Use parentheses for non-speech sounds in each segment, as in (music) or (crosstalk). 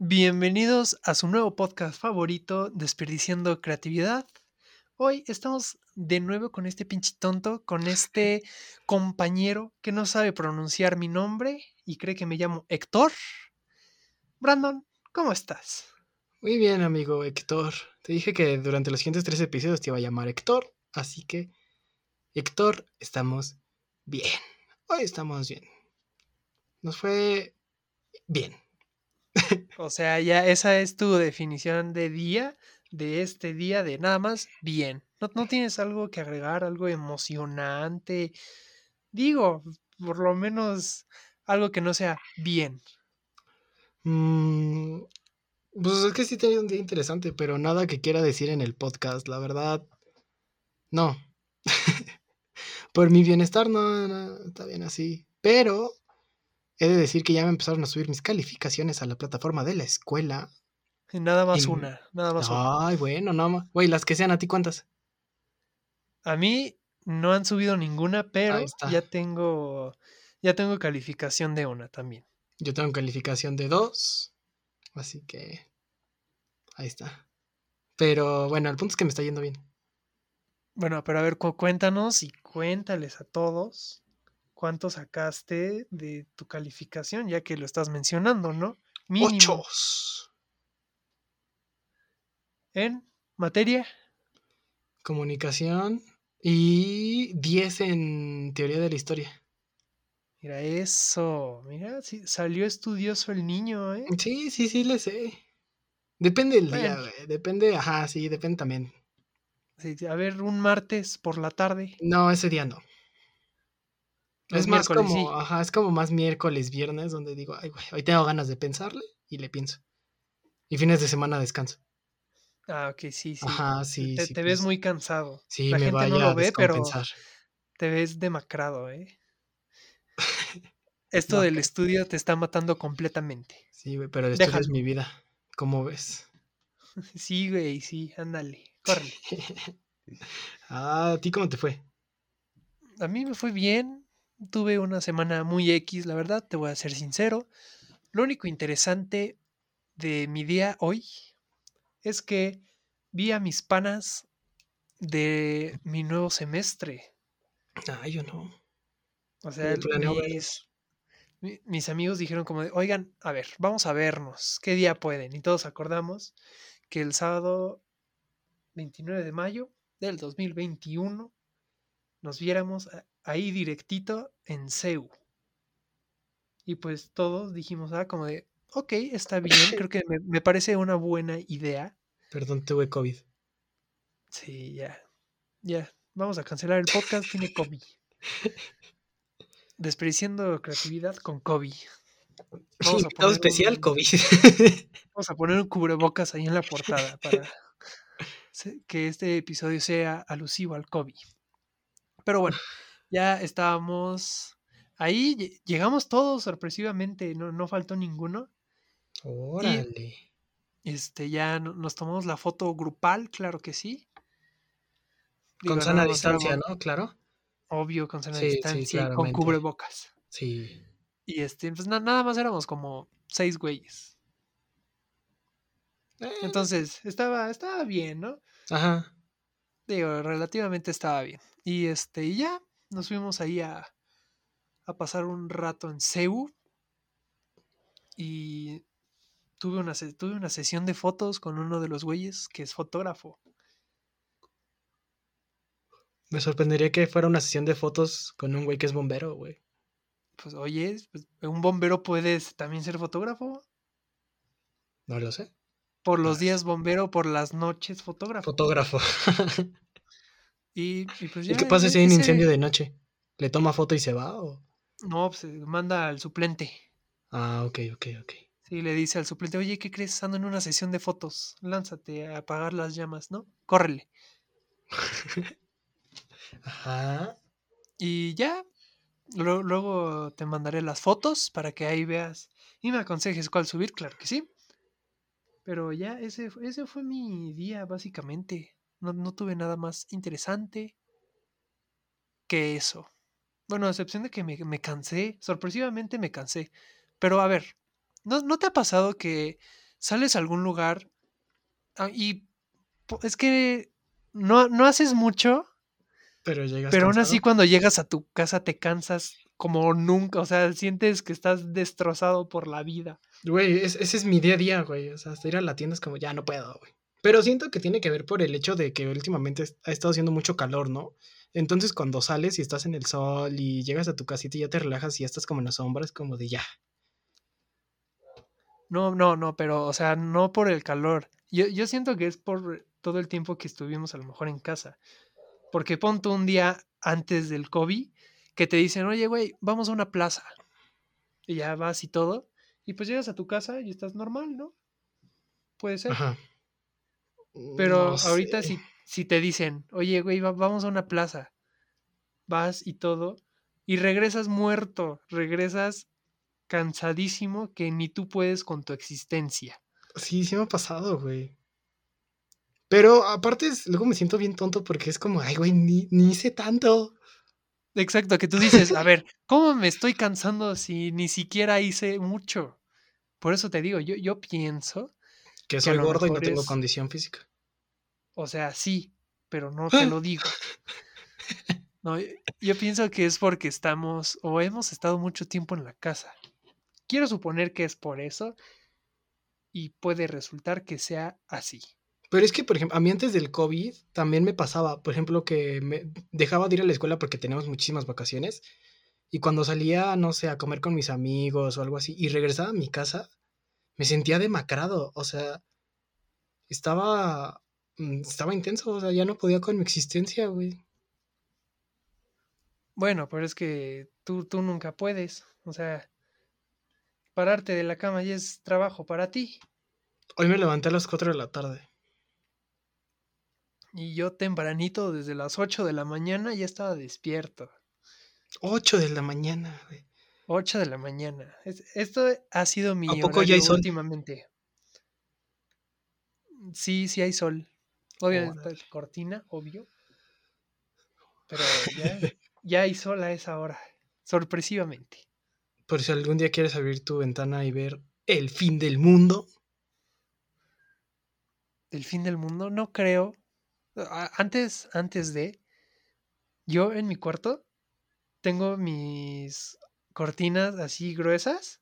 Bienvenidos a su nuevo podcast favorito, Desperdiciando Creatividad. Hoy estamos de nuevo con este pinche tonto, con este compañero que no sabe pronunciar mi nombre y cree que me llamo Héctor. Brandon, ¿cómo estás? Muy bien, amigo Héctor. Te dije que durante los siguientes tres episodios te iba a llamar Héctor, así que, Héctor, estamos bien. Hoy estamos bien. Nos fue bien. O sea, ya esa es tu definición de día, de este día, de nada más bien. ¿No, no tienes algo que agregar, algo emocionante? Digo, por lo menos algo que no sea bien. Mm, pues es que sí tenido un día interesante, pero nada que quiera decir en el podcast, la verdad, no. (laughs) Por mi bienestar, no, está bien así. Pero he de decir que ya me empezaron a subir mis calificaciones a la plataforma de la escuela. Y nada más Y- una, nada más una. Ay, bueno, no más. Güey, las que sean, ¿a ti cuántas? A mí no han subido ninguna, pero ya tengo, ya tengo calificación de una también. Yo tengo calificación de dos, así que ahí está. Pero bueno, el punto es que me está yendo bien. Bueno, pero a ver, cu- cuéntanos y cuéntales a todos cuánto sacaste de tu calificación, ya que lo estás mencionando, ¿no? Mínimo. Ochos. En materia. Comunicación y 10 en teoría de la historia. Mira eso. Mira, sí, salió estudioso el niño, ¿eh? Sí, sí, sí, le sé. Depende del día, güey. Depende, ajá, sí, depende también. Sí, a ver, un martes por la tarde. No, ese día no. Es más como, sí. ajá, es como más miércoles, viernes, donde digo, ay, güey, hoy tengo ganas de pensarle y le pienso. Y fines de semana descanso. Ah, ok, sí, sí. Ajá, sí, te sí, te ves pues, muy cansado. Sí, La me gente vaya no lo ve, pero te ves demacrado, ¿eh? (laughs) Esto del estudio te está matando completamente. Sí, güey, pero el estudio es mi vida. ¿Cómo ves? (laughs) Sí, güey, sí, ándale, córrele. (laughs) ah, ¿a ti cómo te fue? A mí me fue bien. Tuve una semana muy X, la verdad, te voy a ser sincero. Lo único interesante de mi día hoy es que vi a mis panas de mi nuevo semestre. Ah, yo no. O sea, planeo mis, mis amigos dijeron como de, oigan, a ver, vamos a vernos, ¿qué día pueden? Y todos acordamos que el sábado 29 de mayo del 2021 nos viéramos a- ahí directito en CEU. Y pues todos dijimos, ah, como de, ok, está bien, creo (laughs) que me, me parece una buena idea. Perdón, tuve COVID. Sí, ya, ya, vamos a cancelar el podcast, tiene COVID. Desperdiciando creatividad con COVID. Vamos a (laughs) poner especial, un- COVID. (laughs) Vamos a poner un cubrebocas ahí en la portada para que este episodio sea alusivo al COVID. Pero bueno, ya estábamos ahí, lle- llegamos todos sorpresivamente, no, no faltó ninguno. Órale. Este, ya no- nos tomamos la foto grupal, claro que sí. Digo, Con sana distancia, ¿no? Claro. Obvio, con sana Sí, sí, distancia y con cubrebocas. Sí. Y este, pues na- nada más éramos como seis güeyes. Eh, Entonces, estaba, estaba bien, ¿no? Ajá. Digo, relativamente estaba bien. Y este, y ya nos fuimos ahí a, a pasar un rato en CEU. Y tuve una, tuve una sesión de fotos con uno de los güeyes que es fotógrafo. Me sorprendería que fuera una sesión de fotos con un güey que es bombero, güey. Pues, oye, pues, un bombero puede también ser fotógrafo. No lo sé. Por los Ah. días bombero, por las noches fotógrafo. Fotógrafo. (laughs) Y, y pues ¿Y ya. qué pasa si hay un incendio de noche? ¿Le toma foto y se va? O... No, pues se manda al suplente. Ah, ok, ok, ok. Sí, le dice al suplente, oye, ¿qué crees? Ando en una sesión de fotos. Lánzate a apagar las llamas, ¿no? Córrele. (laughs) Ajá. Y ya, lo- luego te mandaré las fotos para que ahí veas y me aconsejes cuál subir, claro que sí. Pero ya, ese, ese fue mi día, básicamente. No, no tuve nada más interesante que eso. Bueno, a excepción de que me, me cansé, sorpresivamente me cansé. Pero a ver, ¿no, ¿no te ha pasado que sales a algún lugar ah, y es que no, no haces mucho, Pero llegas pero aún así cuando llegas a tu casa te cansas como nunca, o sea, sientes que estás destrozado por la vida. Güey, es- ese es mi día a día, güey. O sea, hasta ir a la tienda es como, ya no puedo, güey. Pero siento que tiene que ver por el hecho de que últimamente ha estado haciendo mucho calor, ¿no? Entonces cuando sales y estás en el sol y llegas a tu casita y ya te relajas y ya estás como en la sombra, es como de ya. No, no, no, pero, o sea, no por el calor. Yo, yo siento que es por todo el tiempo que estuvimos a lo mejor en casa. Porque pon tú un día antes del COVID que te dicen, oye, güey, vamos a una plaza. Y ya vas y todo. Y pues llegas a tu casa y estás normal, ¿no? Puede ser. Ajá. Pero No ahorita sé. si, si te dicen, oye, güey, va- vamos a una plaza. Vas y todo. Y regresas muerto. Regresas cansadísimo que ni tú puedes con tu existencia. Sí, sí me ha pasado, güey. Pero aparte, es- luego me siento bien tonto porque es como, ay, güey, ni, ni hice tanto. Exacto, que tú dices, a ver, (laughs) ¿cómo me estoy cansando si ni siquiera hice mucho? Por eso te digo, yo, yo pienso, Que soy gordo y no tengo condición física. O sea, sí, pero no te lo digo. No, yo- pienso que es porque estamos o hemos estado mucho tiempo en la casa. Quiero suponer que es por eso y puede resultar que sea así. Pero es que, por ejemplo, a mí antes del COVID también me pasaba, por ejemplo, que me dejaba de ir a la escuela porque teníamos muchísimas vacaciones y cuando salía, no sé, a comer con mis amigos o algo así y regresaba a mi casa, me sentía demacrado, o sea, estaba, estaba intenso, o sea, ya no podía con mi existencia, güey. Bueno, pero es que tú, tú nunca puedes. O sea, pararte de la cama ya es trabajo para ti. Hoy me levanté a las 4 de la tarde. Y yo tempranito, desde las 8 de la mañana, ya estaba despierto. 8 de la mañana, güey. 8 de la mañana. Es- esto ha sido mi ¿A poco ya hay horario sol? últimamente. Sí, sí hay sol. Está cortina, obvio. Pero ya, (laughs) ya hay sol a esa hora. Sorpresivamente. Por si algún día quieres abrir tu ventana y ver el fin del mundo. Del fin del mundo, no creo. Antes, antes de. Yo en mi cuarto tengo mis cortinas así gruesas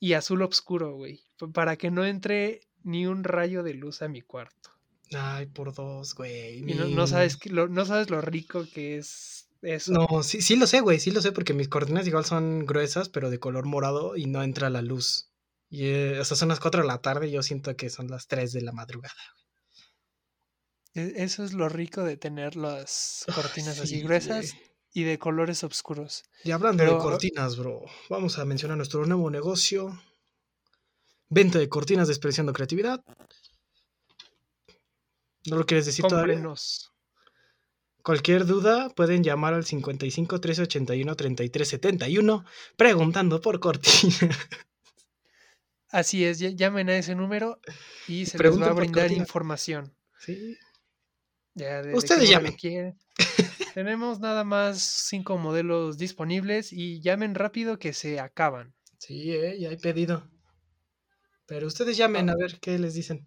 y azul oscuro, güey. Para que no entre ni un rayo de luz a mi cuarto. Ay, por dos, güey. Y no, sabes lo, no sabes lo rico que es eso. No, sí, sí lo sé, güey, sí lo sé, porque mis cortinas igual son gruesas, pero de color morado y no entra la luz. Y, eh, o sea, son las 4 de la tarde y yo siento que son las 3 de la madrugada. E- Eso es lo rico de tener las Ay, cortinas así sí, gruesas güey. y de colores oscuros. Y hablando de cortinas, bro, vamos a mencionar nuestro nuevo negocio. Venta de cortinas despreciando creatividad. ¿No lo quieres decir todavía? Cómprenos. Cualquier duda pueden llamar al 55 381 33 71 preguntando por cortina. Así es, ll- llamen a ese número y se les va a brindar información. Sí. Ya de, de Ustedes llamen. (laughs) Tenemos nada más cinco modelos disponibles y llamen rápido que se acaban. Sí, eh, ya hay pedido. Pero ustedes llamen Ah. a ver qué les dicen.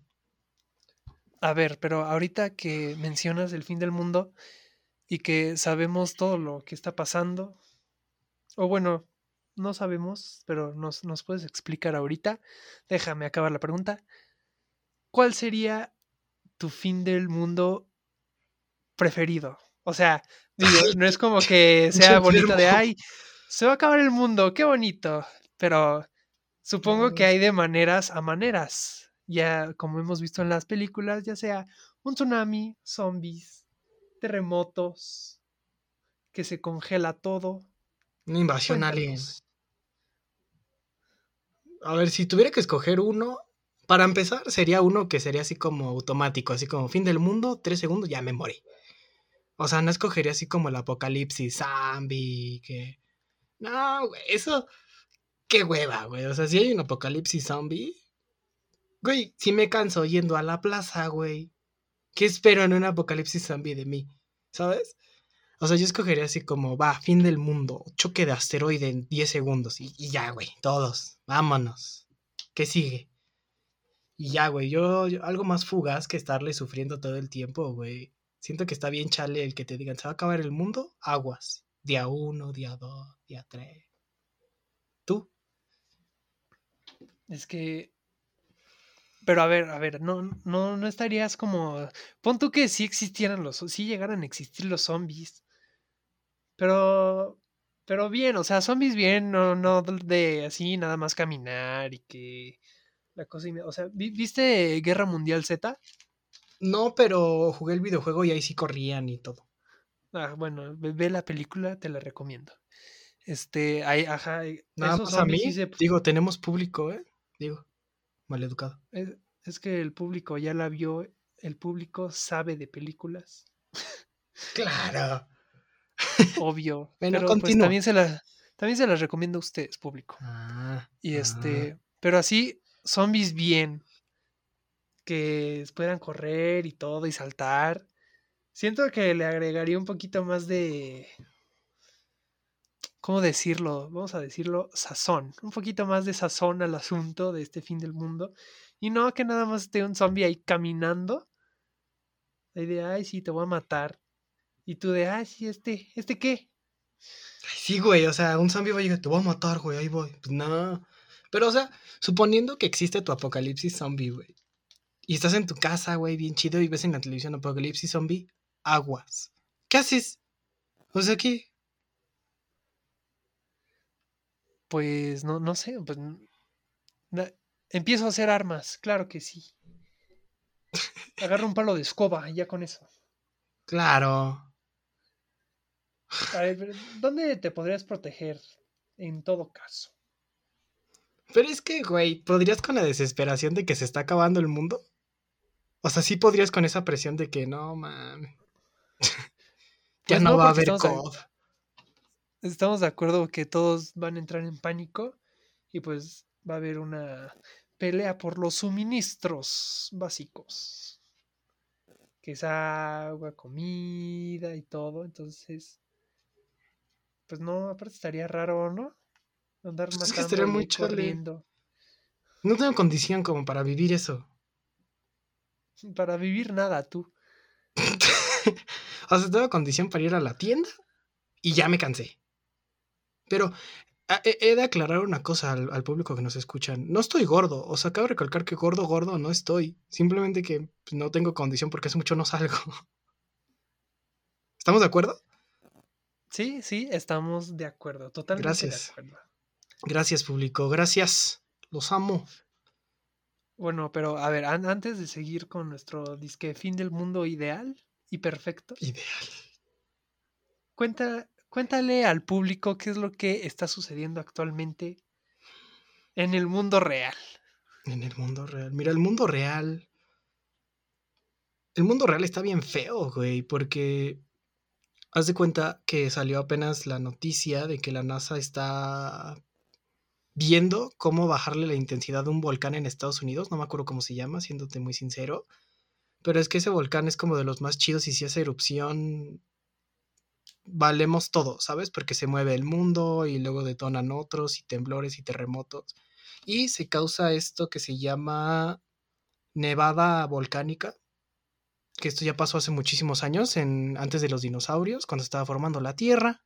A ver, pero ahorita que mencionas el fin del mundo y que sabemos todo lo que está pasando, o bueno, no sabemos, pero nos, nos puedes explicar ahorita. Déjame acabar la pregunta. ¿Cuál sería tu fin del mundo preferido? O sea, digo, no es como que (laughs) sea bonito de, ay, se va a acabar el mundo, qué bonito, pero supongo que No. hay de maneras a maneras. Ya como hemos visto en las películas, ya sea un tsunami, zombies, terremotos, que se congela todo. Una invasión alien. A ver, si tuviera que escoger uno, para empezar, sería uno que sería así como automático, así como fin del mundo, tres segundos, ya me morí. O sea, no escogería así como el apocalipsis zombie, que... No, güey, eso... Qué hueva, güey. O sea, si hay un apocalipsis zombie... Güey, si me canso yendo a la plaza, güey. ¿Qué espero en un apocalipsis zombie de mí? ¿Sabes? O sea, yo escogería así como, va, fin del mundo, choque de asteroide en 10 segundos y, ya, güey, todos, vámonos. ¿Qué sigue? Y ya, güey, yo, yo- algo más fugaz que estarle sufriendo todo el tiempo, güey. Siento que está bien chale el que te digan, ¿se va a acabar el mundo? Aguas. Día uno, día dos, día tres. ¿Tú? Es que. Pero a ver, a ver, no, no, no estarías como. Pon tú que sí existieran los. Sí llegaran a existir los zombies. Pero. Pero bien, o sea, zombies bien, no, no de así nada más caminar y que. La cosa. y me- O sea, ¿vi- ¿viste Guerra Mundial Z? No, pero jugué el videojuego y ahí sí corrían y todo. Ah, bueno, ve, la película, te la recomiendo. Este, hay, ajá, Nada esos a mí. sí se- Digo, tenemos público, ¿eh? Digo, maleducado. Es, es que el público ya la vio, el público sabe de películas, Claro. obvio. (laughs) Bueno, pero pues también se la, también se las recomiendo a ustedes, público. Ah, Y ah. este, pero así, zombies bien, que puedan correr y todo y saltar. Siento que le agregaría un poquito más de, ¿cómo decirlo? Vamos a decirlo, sazón. Un poquito más de sazón al asunto de este fin del mundo. Y no que nada más esté un zombie ahí caminando. Ahí de, ay, sí, te voy a matar. Y tú de, ay, sí, este, ¿este qué? Sí, güey, o sea, un zombie va a llegar, te voy a matar, güey, ahí voy. Pues no. Pero, o sea, suponiendo que existe tu apocalipsis zombie, güey. Y estás en tu casa, güey, bien chido, y ves en la televisión apocalipsis zombie, aguas. ¿Qué haces? O sea, ¿qué? Pues no, no sé, pues na- empiezo a hacer armas, claro que sí. Agarro un palo de escoba, ya con eso. Claro. A ver, ¿dónde te podrías proteger en todo caso? Pero es que, güey, ¿podrías con la desesperación de que se está acabando el mundo? O sea, sí podrías con esa presión de que no, man. (laughs) ya Pues no, no, va a haber COD. Estamos de acuerdo que todos van a entrar en pánico y pues va a haber una pelea por los suministros básicos. Que es agua, comida y todo. Entonces, pues no, aparte estaría raro, ¿no? Andar Pues es que matando estaría muy corriendo. No tengo condición como para vivir eso. Para vivir nada, tú. (laughs) o sea, tengo condición para ir a la tienda y ya me cansé. Pero a- he de aclarar una cosa al, al público que nos escuchan. No estoy gordo. O sea, acabo de recalcar que gordo, gordo no estoy. Simplemente que pues, no tengo condición porque hace mucho no salgo. (laughs) ¿Estamos de acuerdo? Sí, sí, estamos de acuerdo, totalmente Gracias. de acuerdo. Gracias, público. Gracias. Los amo. Bueno, pero a ver, an- antes de seguir con nuestro disque fin del mundo ideal y perfecto, Ideal. cuenta, cuéntale al público qué es lo que está sucediendo actualmente en el mundo real. En el mundo real. Mira, el mundo real. El mundo real está bien feo, güey, porque haz de cuenta que salió apenas la noticia de que la NASA está viendo cómo bajarle la intensidad de un volcán en Estados Unidos. No me acuerdo cómo se llama, siéndote muy sincero. Pero es que ese volcán es como de los más chidos y si hace erupción, valemos todo, ¿sabes? Porque se mueve el mundo y luego detonan otros y temblores y terremotos. Y se causa esto que se llama nevada volcánica, que esto ya pasó hace muchísimos años, en, antes de los dinosaurios, cuando estaba formando la Tierra,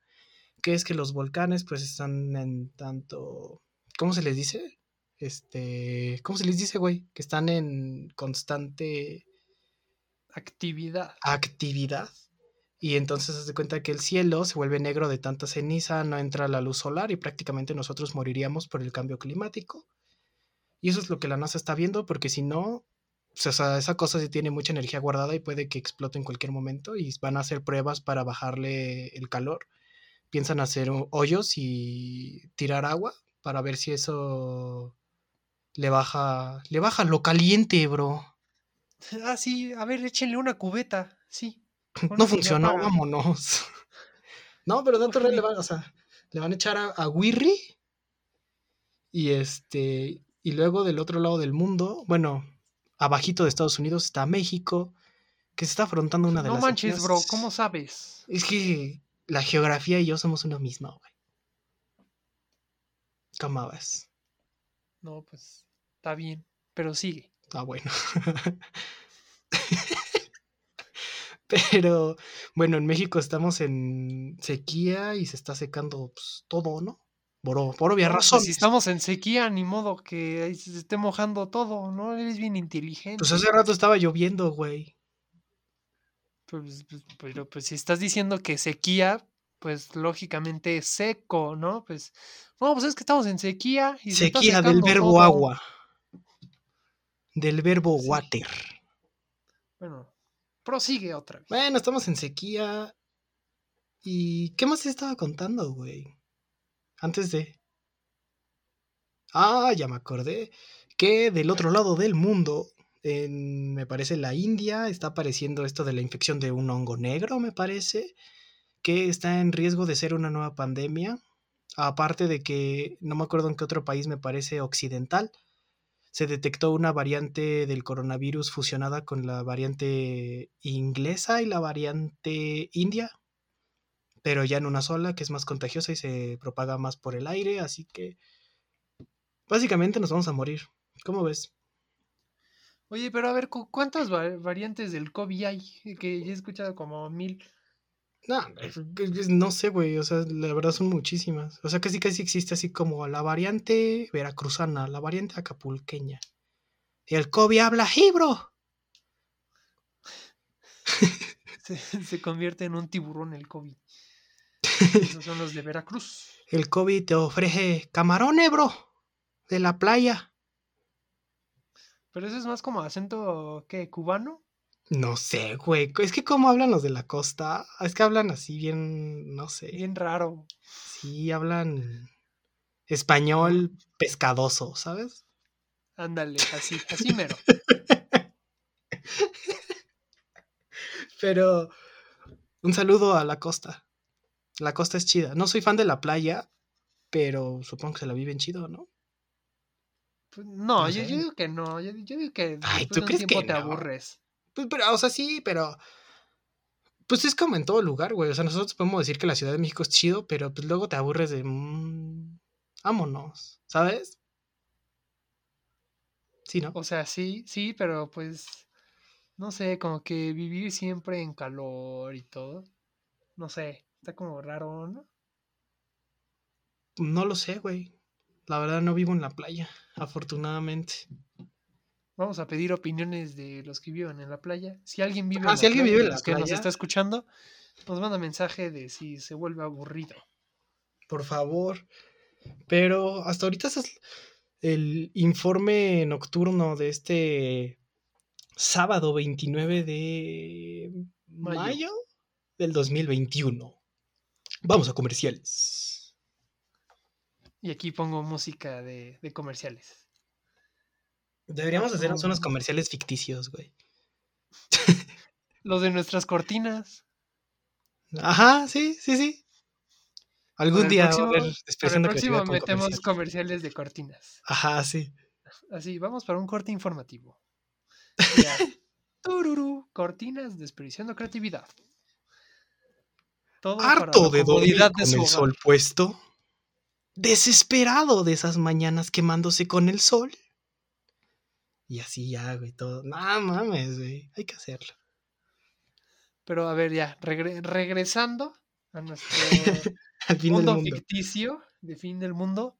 que es que los volcanes pues están en tanto, ¿cómo se les dice? Este, ¿cómo se les dice, güey? Que están en constante Actividad. actividad. Y entonces se cuenta que el cielo se vuelve negro de tanta ceniza, no entra la luz solar y prácticamente nosotros moriríamos por el cambio climático. Y eso es lo que la NASA está viendo, porque si no, pues, esa cosa sí tiene mucha energía guardada y puede que explote en cualquier momento y van a hacer pruebas para bajarle el calor. Piensan hacer ho- hoyos y tirar agua para ver si eso le baja, le baja lo caliente, bro. Ah, sí, a ver, échenle una cubeta. Sí. No funcionó, vámonos. (laughs) No, pero dato real le van, o sea, le van a echar a, a Wirri. Y este. Y luego del otro lado del mundo, bueno, abajito de Estados Unidos está México, que se está afrontando una de No las. manches, sequías- bro, ¿cómo sabes? Es que la geografía y yo somos uno mismo, güey. ¿Cómo? No, pues está bien, pero sigue. Ah, bueno. (laughs) (laughs) Pero bueno, en México estamos en sequía y se está secando pues, todo, ¿no? Por, por obvias No, pues, si estamos en sequía, ni modo que se esté mojando todo, ¿no? Eres bien inteligente. Pues hace rato estaba lloviendo, güey. Pues, pues, pero pues si estás diciendo que sequía, pues lógicamente es seco, ¿no? Pues, no, pues es que estamos en sequía y se está Sequía del verbo todo. agua. Del verbo Sí. water. Bueno, prosigue otra vez. Bueno, estamos en sequía. ¿Y qué más te estaba contando, güey? Antes de... Ah, ya me acordé. Que del otro lado del mundo, en, me parece la India, está apareciendo esto de la infección de un hongo negro, me parece, que está en riesgo de ser una nueva pandemia. Aparte de que, no me acuerdo en qué otro país, me parece occidental, se detectó una variante del coronavirus fusionada con la variante inglesa y la variante india, pero ya en una sola, que es más contagiosa y se propaga más por el aire, así que básicamente nos vamos a morir. ¿Cómo ves? Oye, pero a ver, ¿cu- ¿cuántas va- variantes del COVID hay? Que he escuchado como mil. No, no sé, güey, o sea, la verdad son muchísimas. O sea, casi casi existe así como la variante veracruzana, la variante acapulqueña. Y el COVID habla hebro. (laughs) Se, se convierte en un tiburón el COVID. (laughs) Esos son los de Veracruz. El COVID te ofrece camarones, bro, de la playa. Pero eso es más como acento, ¿qué? ¿Cubano? No sé, güey. Es que cómo hablan los de la costa. Es que hablan así bien, no sé. Bien raro. Sí, hablan español pescadoso, ¿sabes? Ándale, así, (laughs) así mero. Pero un saludo a la costa. La costa es chida. No soy fan de la playa, pero supongo que se la viven chido, ¿no? Pues, no, No yo, sé. yo digo que no. Yo, yo digo que Ay, ¿tú de un crees tiempo que te no? aburres. Pues, pero, o sea, sí, pero. Pues es como en todo lugar, güey. O sea, nosotros podemos decir que la Ciudad de México es chido, pero pues luego te aburres de. mm, vámonos, ¿sabes? Sí, ¿no? O sea, sí, sí, pero pues. No sé, como que vivir siempre en calor y todo. No sé, está como raro, ¿no? No lo sé, güey. La verdad no vivo en la playa, afortunadamente. Vamos a pedir opiniones de los que viven en la playa. Si alguien vive Ah, en si la alguien playa, vive en la los que nos playa. está escuchando, nos manda mensaje de si se vuelve aburrido. Por favor. Pero hasta ahorita es el informe nocturno de este sábado 29 de Mayo. mayo, del 2021. Vamos a comerciales. Y aquí pongo música de, de comerciales. Deberíamos hacernos unos comerciales ficticios, güey. Los de nuestras cortinas. Ajá, sí, sí, sí. Algún día próximo- el próximo metemos comercial. comerciales de cortinas. Ajá, sí. Así, vamos para un corte informativo. Ya. (laughs) Tururú, cortinas desperdiciando creatividad. Todo Harto de dormir con de el sol puesto. Desesperado de esas mañanas quemándose con el sol. Y así ya, güey, todo. No mames, güey. Hay que hacerlo. Pero a ver, ya, regre- regresando a nuestro (laughs) Al fin mundo, del mundo. ficticio de fin del mundo.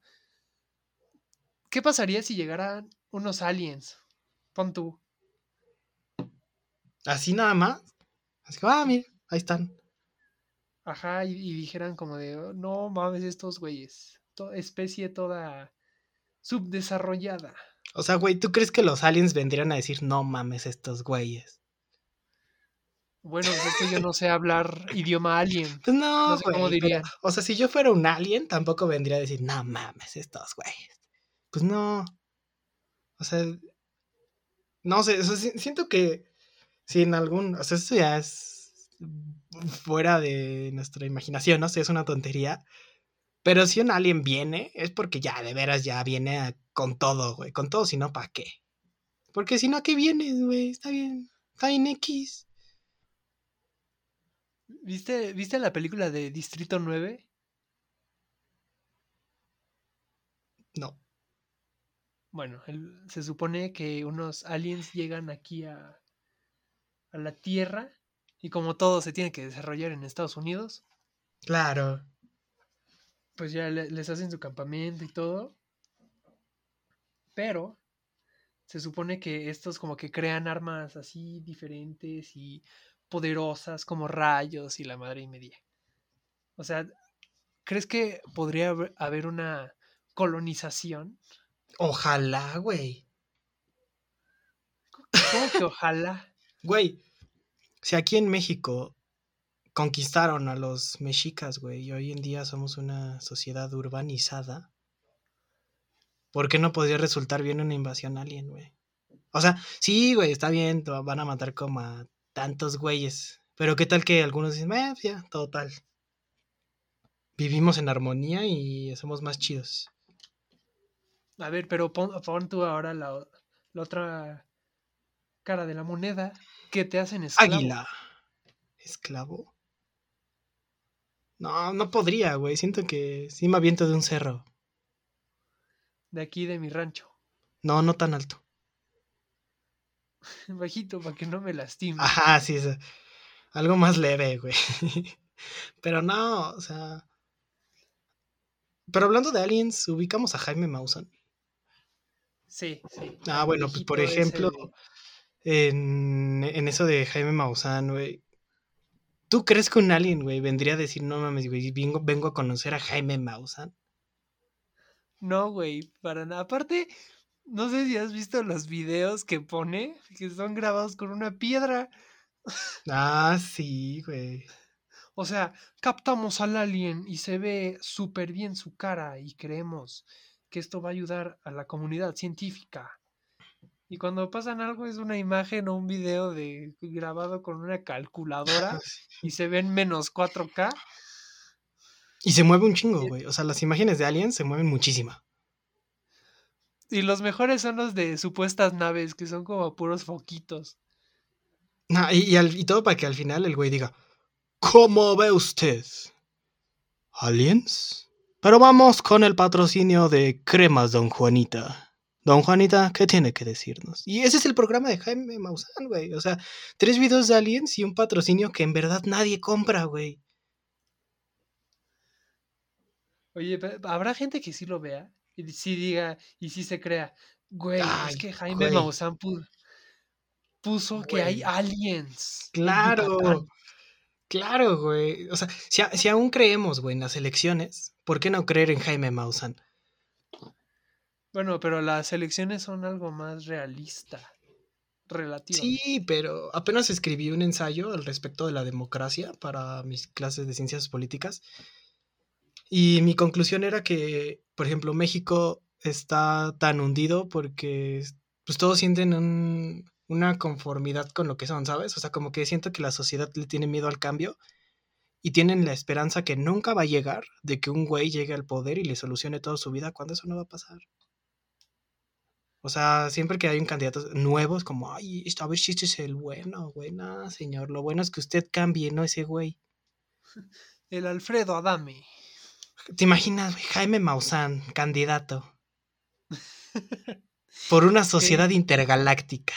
¿Qué pasaría si llegaran unos aliens? Pon tú. Así nada más. Así que, ah, mira, ahí están. Ajá, y, y dijeran como de, "Oh, no mames, estos güeyes. to- especie toda subdesarrollada. O sea, güey, ¿tú crees que los aliens vendrían a decir, no mames, estos güeyes? Bueno, pues es que yo no sé hablar idioma alien. Pues (laughs) no, No sé cómo güey, pero, o sea, si yo fuera un alien, tampoco vendría a decir, no mames, estos güeyes. Pues no. O sea, no sé, o sea, si- siento que si en algún, o sea, eso ya es fuera de nuestra imaginación, no sé, es una tontería. Pero si un alien viene, es porque ya, de veras, ya viene a- con todo, güey. Con todo, si no, ¿para qué? Porque si no, ¿a qué vienes, güey? Está bien. Está en X. ¿Viste, ¿Viste la película de Distrito 9? No. bueno, el- se supone que unos aliens llegan aquí a, a la Tierra y como todo se tiene que desarrollar en Estados Unidos, Claro. Pues ya le- les hacen su campamento y todo. Pero se supone que estos como que crean armas así diferentes y poderosas como rayos y la madre y media. O sea, ¿crees que podría haber- haber una colonización? Ojalá, güey. ¿Cómo que ojalá? Güey, si aquí en México conquistaron a los mexicas, güey, y hoy en día somos una sociedad urbanizada, ¿por qué no podría resultar bien una invasión alien, güey? O sea, sí, güey, está bien, van a matar como a tantos güeyes, pero ¿qué tal que algunos dicen, eh, ya, total. Vivimos en armonía y somos más chidos. A ver, pero pon, pon tú ahora la, la otra cara de la moneda. que te hacen esclavo? Águila. ¿Esclavo? No, no podría, güey. Siento que sí me aviento de un cerro. De aquí de mi rancho. (laughs) No, no tan alto. Bajito para que no me lastime. Ajá, sí, es algo más leve, güey. (laughs) Pero no, o sea. Pero hablando de aliens, ubicamos a Jaime Maussan. Sí, sí. Ah, bueno, pues por ese ejemplo, en, en eso de Jaime Maussan, güey. ¿Tú crees que un alien, güey, vendría a decir, no mames, güey, vengo, vengo a conocer a Jaime Maussan? No, güey, para nada. Aparte, no sé si has visto los videos que pone, que son grabados con una piedra. (laughs) Ah, sí, güey. O sea, captamos al alien y se ve súper bien su cara y creemos que esto va a ayudar a la comunidad científica. Y cuando pasan algo es una imagen o un video de grabado con una calculadora (laughs) y se ven menos 4K. Y se mueve un chingo, güey. O sea, las imágenes de aliens se mueven muchísimo. Y los mejores son los de supuestas naves, que son como puros foquitos. No, y, y al- y todo para que al final el güey diga, ¿cómo ve usted? ¿Aliens? Pero vamos con el patrocinio de Cremas Don Juanita. Don Juanita, ¿qué tiene que decirnos? Y ese es el programa de Jaime Maussan, güey. O sea, tres videos de aliens y un patrocinio que en verdad nadie compra, güey. Oye, habrá gente que sí lo vea y sí diga y sí se crea. Güey, Ay, es que Jaime güey. Maussan pu- puso que hay aliens. en Claro, claro, güey. O sea, si, a- si aún creemos, güey, en las elecciones, ¿por qué no creer en Jaime Maussan? Bueno, pero las elecciones son algo más realista. Relativamente. Sí, pero apenas escribí un ensayo al respecto de la democracia para mis clases de ciencias políticas. Y mi conclusión era que, por ejemplo, México está tan hundido porque pues todos sienten un- una conformidad con lo que son, ¿sabes? O sea, como que siento que la sociedad le tiene miedo al cambio y tienen la esperanza que nunca va a llegar de que un güey llegue al poder y le solucione toda su vida cuando eso no va a pasar. O sea, siempre que hay un candidato nuevo es como, ay, a ver si este es el bueno, güey. No, señor, lo bueno es que usted cambie, no ese güey. (laughs) El Alfredo Adame. ¿Te imaginas, güey? Jaime Maussan, candidato? (laughs) Por una sociedad intergaláctica.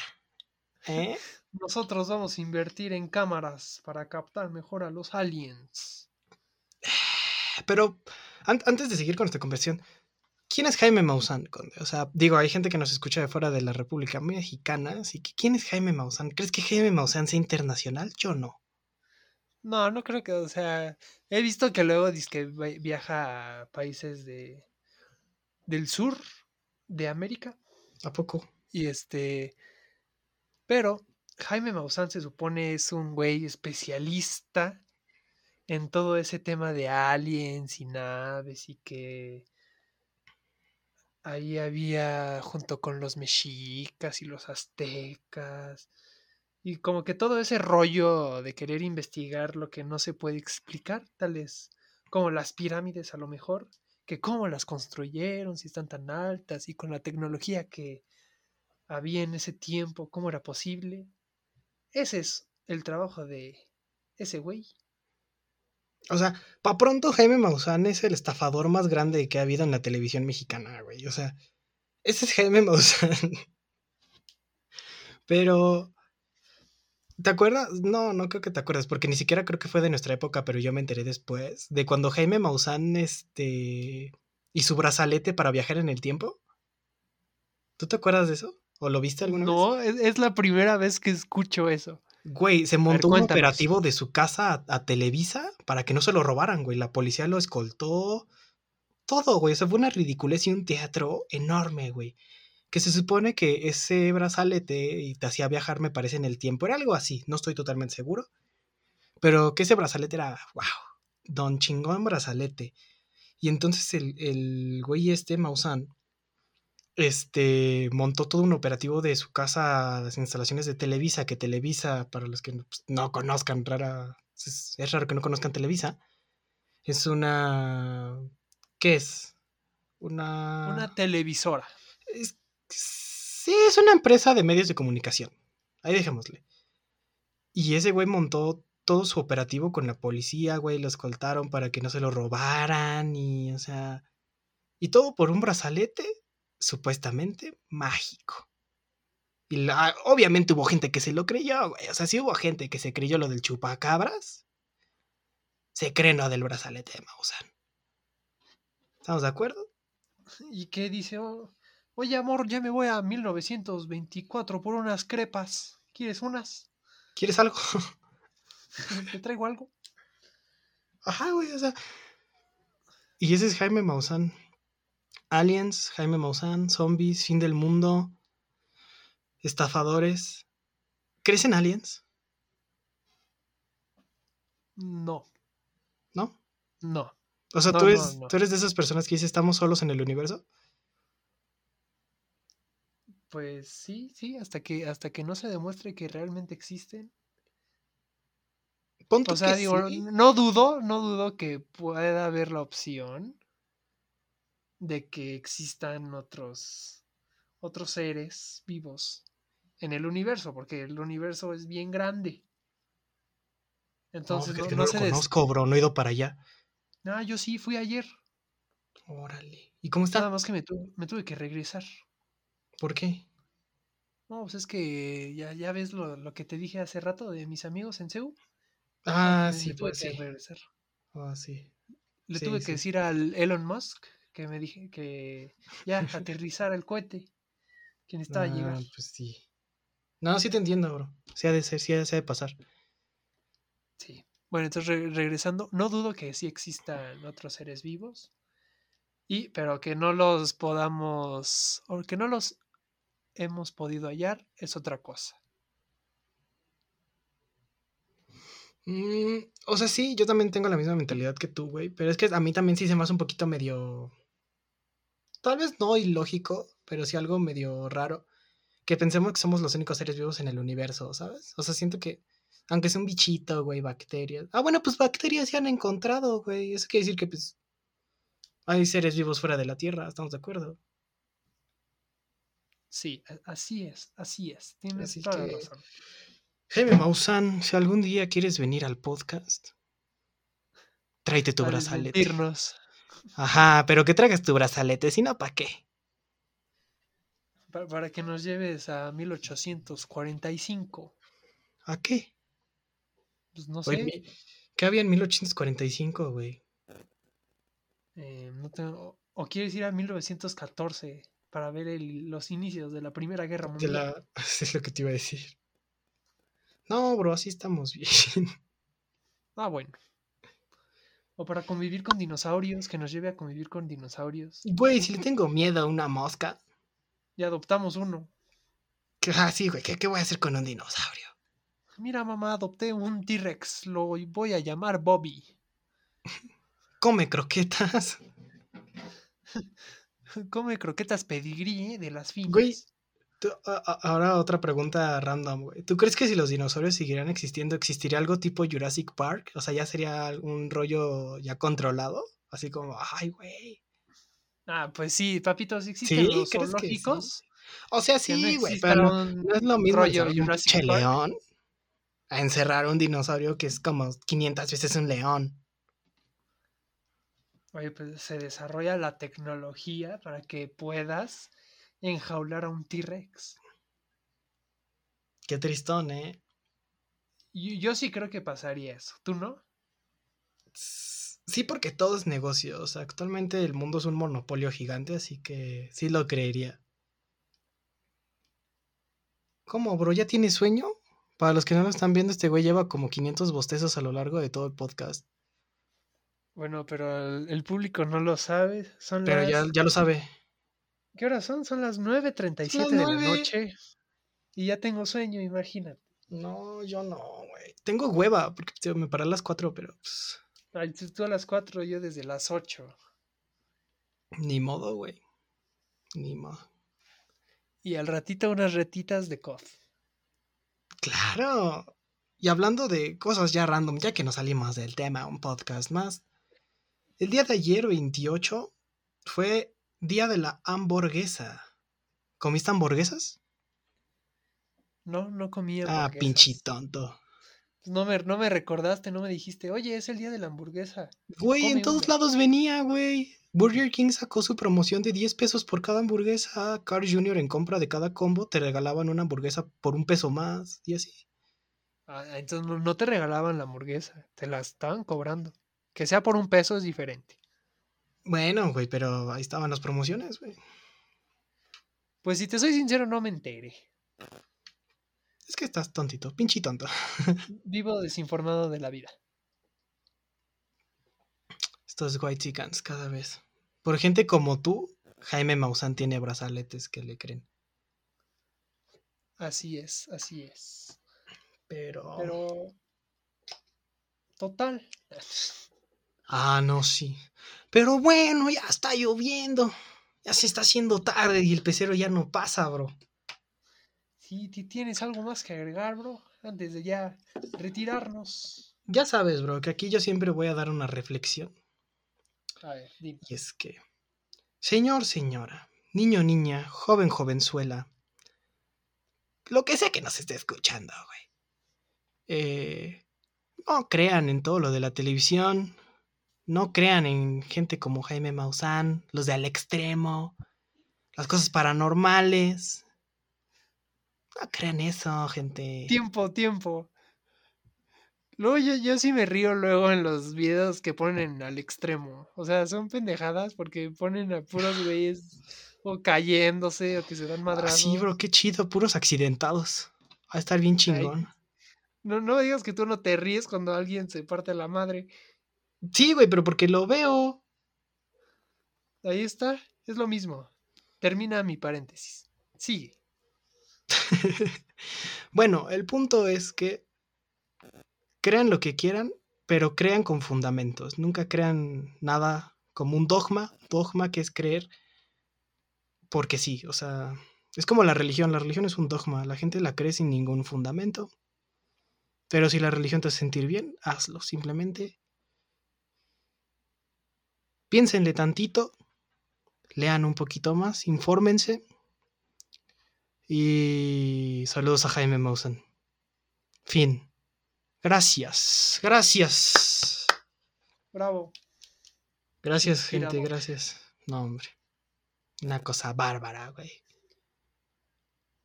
¿Eh? (laughs) Nosotros vamos a invertir en cámaras para captar mejor a los aliens. (sighs) Pero an- antes de seguir con esta conversión, ¿quién es Jaime Maussan, Conde? O sea, digo, hay gente que nos escucha de fuera de la República Mexicana, así que ¿quién es Jaime Maussan? ¿Crees que Jaime Maussan sea internacional? Yo no. No, no creo que, o sea, he visto que luego dice que vi- viaja a países de del sur de América ¿A poco? y este, pero Jaime Maussan se supone es un güey especialista en todo ese tema de aliens y naves y que ahí había junto con los mexicas y los aztecas y como que todo ese rollo de querer investigar lo que no se puede explicar, tales como las pirámides a lo mejor, que cómo las construyeron, si están tan altas y con la tecnología que había en ese tiempo, cómo era posible. Ese es el trabajo de ese güey. O sea, pa' pronto Jaime Maussan es el estafador más grande que ha habido en la televisión mexicana, güey. O sea, Ese es Jaime (laughs) Maussan. Pero. ¿Te acuerdas? No, no creo que te acuerdas, porque ni siquiera creo que fue de nuestra época, pero yo me enteré después. De cuando Jaime Maussan, este. y su brazalete para viajar en el tiempo. ¿Tú te acuerdas de eso? ¿O lo viste alguna No, vez? es, es la primera vez que escucho eso. Güey, se ver, montó un operativo de su casa a, a Televisa para que no se lo robaran, güey. La policía lo escoltó. Todo, güey. O sea, fue una ridiculez y un teatro enorme, güey. Que se supone que ese brazalete y te hacía viajar, me parece, en el tiempo. Era algo así, no estoy totalmente seguro. Pero que ese brazalete era, wow, don chingón brazalete. Y entonces el, el güey este, Maussan, este, montó todo un operativo de su casa, las instalaciones de Televisa, que Televisa, para los que pues, no conozcan, rara, es, es raro que no conozcan Televisa, es una, ¿qué es? Una... Una televisora. Es- sí, es una empresa de medios de comunicación. Ahí dejémosle. Y ese güey montó todo su operativo con la policía, güey, lo escoltaron para que no se lo robaran y, o sea, y todo por un brazalete supuestamente mágico. Y la- obviamente hubo gente que se lo creyó, güey. O sea, si hubo gente que se creyó lo del chupacabras, se cree lo del brazalete de Maussan. ¿Estamos de acuerdo? ¿Y qué dice? "Oh, Oye, amor, ya me voy a 1924 por unas crepas. ¿Quieres unas? ¿Quieres algo? (laughs) ¿Te traigo algo? Ajá, güey, o sea. Y ese es Jaime Maussan. Aliens, Jaime Maussan, zombies, fin del mundo, estafadores. ¿Crees en aliens? No, ¿No? no. O sea, No, ¿tú, eres, no. tú eres de esas personas que dicen estamos solos en el universo. Pues sí, sí, hasta que, hasta que no se demuestre que realmente existen. Pon tú O sea, digo, sí. no dudo, no dudo que pueda haber la opción de que existan otros, otros seres vivos en el universo, porque el universo es bien grande. No, Entonces es no, que no no, se lo des- conozco, bro. No he ido para allá. Ah, yo sí fui ayer, Órale. ¿Y cómo nada está? más que me, tu- me tuve que regresar. ¿Por qué? No, pues es que ya, ya ves lo, lo que te dije hace rato de mis amigos en CEU. Ah, sí, tuve pues que sí. regresar. Ah, sí. Le Sí, tuve sí. que decir al Elon Musk que me dije que ya (laughs) aterrizara el cohete que necesitaba llegar. Ah, pues sí. No, sí te entiendo, bro. Sí ha de ser, sí ha de pasar. Sí. Bueno, entonces re- regresando, no dudo que sí existan otros seres vivos. Y, pero que no los podamos, o que no los hemos podido hallar, es otra cosa. Mm, o sea, sí, yo también tengo la misma mentalidad que tú, güey. Pero es que a mí también sí se me hace un poquito medio. Tal vez no ilógico, pero sí algo medio raro. Que pensemos que somos los únicos seres vivos en el universo, ¿sabes? O sea, siento que. Aunque sea un bichito, güey, bacterias. Ah, bueno, pues bacterias se han encontrado, güey. Eso quiere decir que, pues. Hay seres vivos fuera de la Tierra, ¿estamos de acuerdo? Sí, así es, así es. Tienes Así toda la que- razón. Jaime Maussan, si algún día quieres venir al podcast, tráete tu brazalete. Ajá, pero que traigas tu brazalete, si no, ¿para qué? Pa- Para que nos lleves a 1845. ¿A qué? Pues no sé. ¿Qué había en 1845, güey? eh, no tengo- o quieres ir a 1914 para ver el- los inicios de la Primera Guerra Mundial. la... (laughs) Es lo que te iba a decir. No, bro, así estamos bien. Ah, bueno. O para convivir con dinosaurios, que nos lleve a convivir con dinosaurios. Güey, si le tengo miedo a una mosca. Y adoptamos uno. ¿qué- Ah, sí, güey, ¿qué, qué voy a hacer con un dinosaurio? Mira, mamá, adopté un T-Rex. Lo voy a llamar Bobby. (laughs) Come croquetas. (laughs) Come croquetas pedigrí de las finas. Güey. Tú- ahora otra pregunta random, güey. ¿Tú crees que si los dinosaurios siguieran existiendo, existiría algo tipo Jurassic Park? O sea, ya sería un rollo ya controlado. Así como, ay, güey. Ah, pues sí, papitos, existen ¿Sí? los ¿Crees que sí? O sea, sí, güey, pero no es lo mismo rollo un Jurassic pinche Park. león a encerrar un dinosaurio que es como 500 veces un león. Oye, pues se desarrolla la tecnología para que puedas enjaular a un T-Rex. Qué tristón, ¿eh? Yo, yo sí creo que pasaría eso. ¿Tú no? Sí, porque todo es negocio. O sea, actualmente el mundo es un monopolio gigante, así que sí lo creería. ¿Cómo, bro? ¿Ya tienes sueño? Para los que no lo están viendo, este güey lleva como 500 bostezos a lo largo de todo el podcast. Bueno, pero el, el público no lo sabe. Son Pero las... ya, ya lo sabe. ¿Qué horas son? Son las 9.37 de la noche. Y ya tengo sueño, imagínate. No, yo no, güey. Tengo hueva, porque tío, me paré a las 4, pero pues, Ay, tú a las 4, yo desde las 8. ni modo, güey. Ni modo. Y al ratito unas retitas de cof. Claro. Y hablando de cosas ya random, ya que nos salimos del tema, un podcast más. El día de ayer, 28, fue día de la hamburguesa. ¿Comiste hamburguesas? No, no comí Ah, hamburguesas. pinche tonto. Pues No me, no me recordaste, no me dijiste, oye, es el día de la hamburguesa. Güey, en todos una. lados venía, güey. Burger King sacó su promoción de 10 pesos por cada hamburguesa. Carl Jr. en compra de cada combo te regalaban una hamburguesa por un peso más y así. Ah, entonces no, no te regalaban la hamburguesa, te la estaban cobrando. Que sea por un peso es diferente. Bueno, güey, pero ahí estaban las promociones, güey. Pues si te soy sincero, no me enteré. Es que estás tontito, pinche tonto. (laughs) Vivo desinformado de la vida. Estos white chickens cada vez. Por gente como tú, Jaime Maussan tiene brazaletes que le creen. Así es, así es. Pero... Pero. Total. (laughs) Ah, no, sí. Pero bueno, ya está lloviendo. Ya se está haciendo tarde y el pecero ya no pasa, bro. Si tienes algo más que agregar, bro, antes de ya retirarnos. Ya sabes, bro, que aquí yo siempre voy a dar una reflexión. A ver, dime. Y es que, señor, señora, niño, niña, joven, jovenzuela, lo que sea que nos esté escuchando, güey. Eh, no crean en todo lo de la televisión. No crean en gente como Jaime Maussan, los de al extremo, las cosas paranormales. No crean eso, gente. Tiempo, tiempo. Luego yo, yo sí me río luego en los videos que ponen al extremo. O sea, son pendejadas porque ponen a puros güeyes o cayéndose o que se dan Ah, madrazos. sí, bro, qué chido, puros accidentados. Va a estar bien chingón. No, no me digas que tú no te ríes cuando alguien se parte la madre. Sí, güey, pero porque lo veo. Ahí está, es lo mismo. Termina mi paréntesis. Sigue. (laughs) bueno, el punto es que crean lo que quieran, pero crean con fundamentos. Nunca crean nada como un dogma, dogma que es creer porque sí, o sea, es como la religión, la religión es un dogma, la gente la cree sin ningún fundamento. Pero si la religión te hace sentir bien, hazlo, simplemente piénsenle tantito, lean un poquito más, infórmense. Y saludos a Jaime Maussan. Fin. Gracias. Gracias. Bravo. Gracias, gente. Gracias. No, hombre. Una cosa bárbara, güey.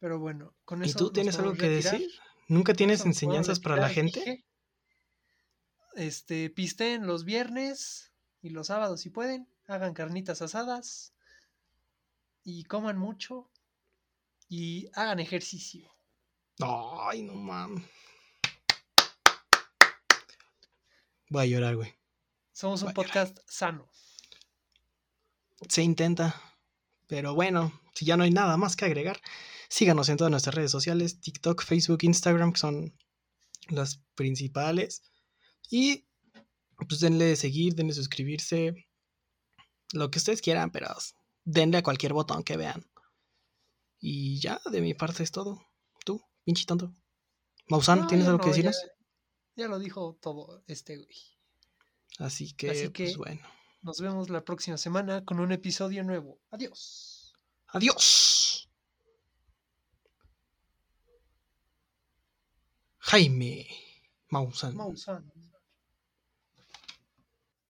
Pero bueno, con ¿Y eso. tú nos tienes algo que retirar. decir? ¿Nunca tienes enseñanzas para la gente? dije. Este, pisteen los viernes y los sábados si pueden. Hagan carnitas asadas. Y coman mucho. Y hagan ejercicio. Ay, no mames. Voy a llorar, güey. Somos un podcast sano. Se intenta. Pero bueno, si ya no hay nada más que agregar, síganos en todas nuestras redes sociales, TikTok, Facebook, Instagram, que son las principales. Y pues denle seguir, denle suscribirse, lo que ustedes quieran, pero denle a cualquier botón que vean. Y ya, de mi parte es todo. Tú, pinche tonto. Mausan, No, ¿tienes algo que no, decirnos? Ya lo dijo todo este güey. Así que, Así pues que- bueno. Nos vemos la próxima semana con un episodio nuevo. Adiós. Adiós. Jaime Maussan. Mausan.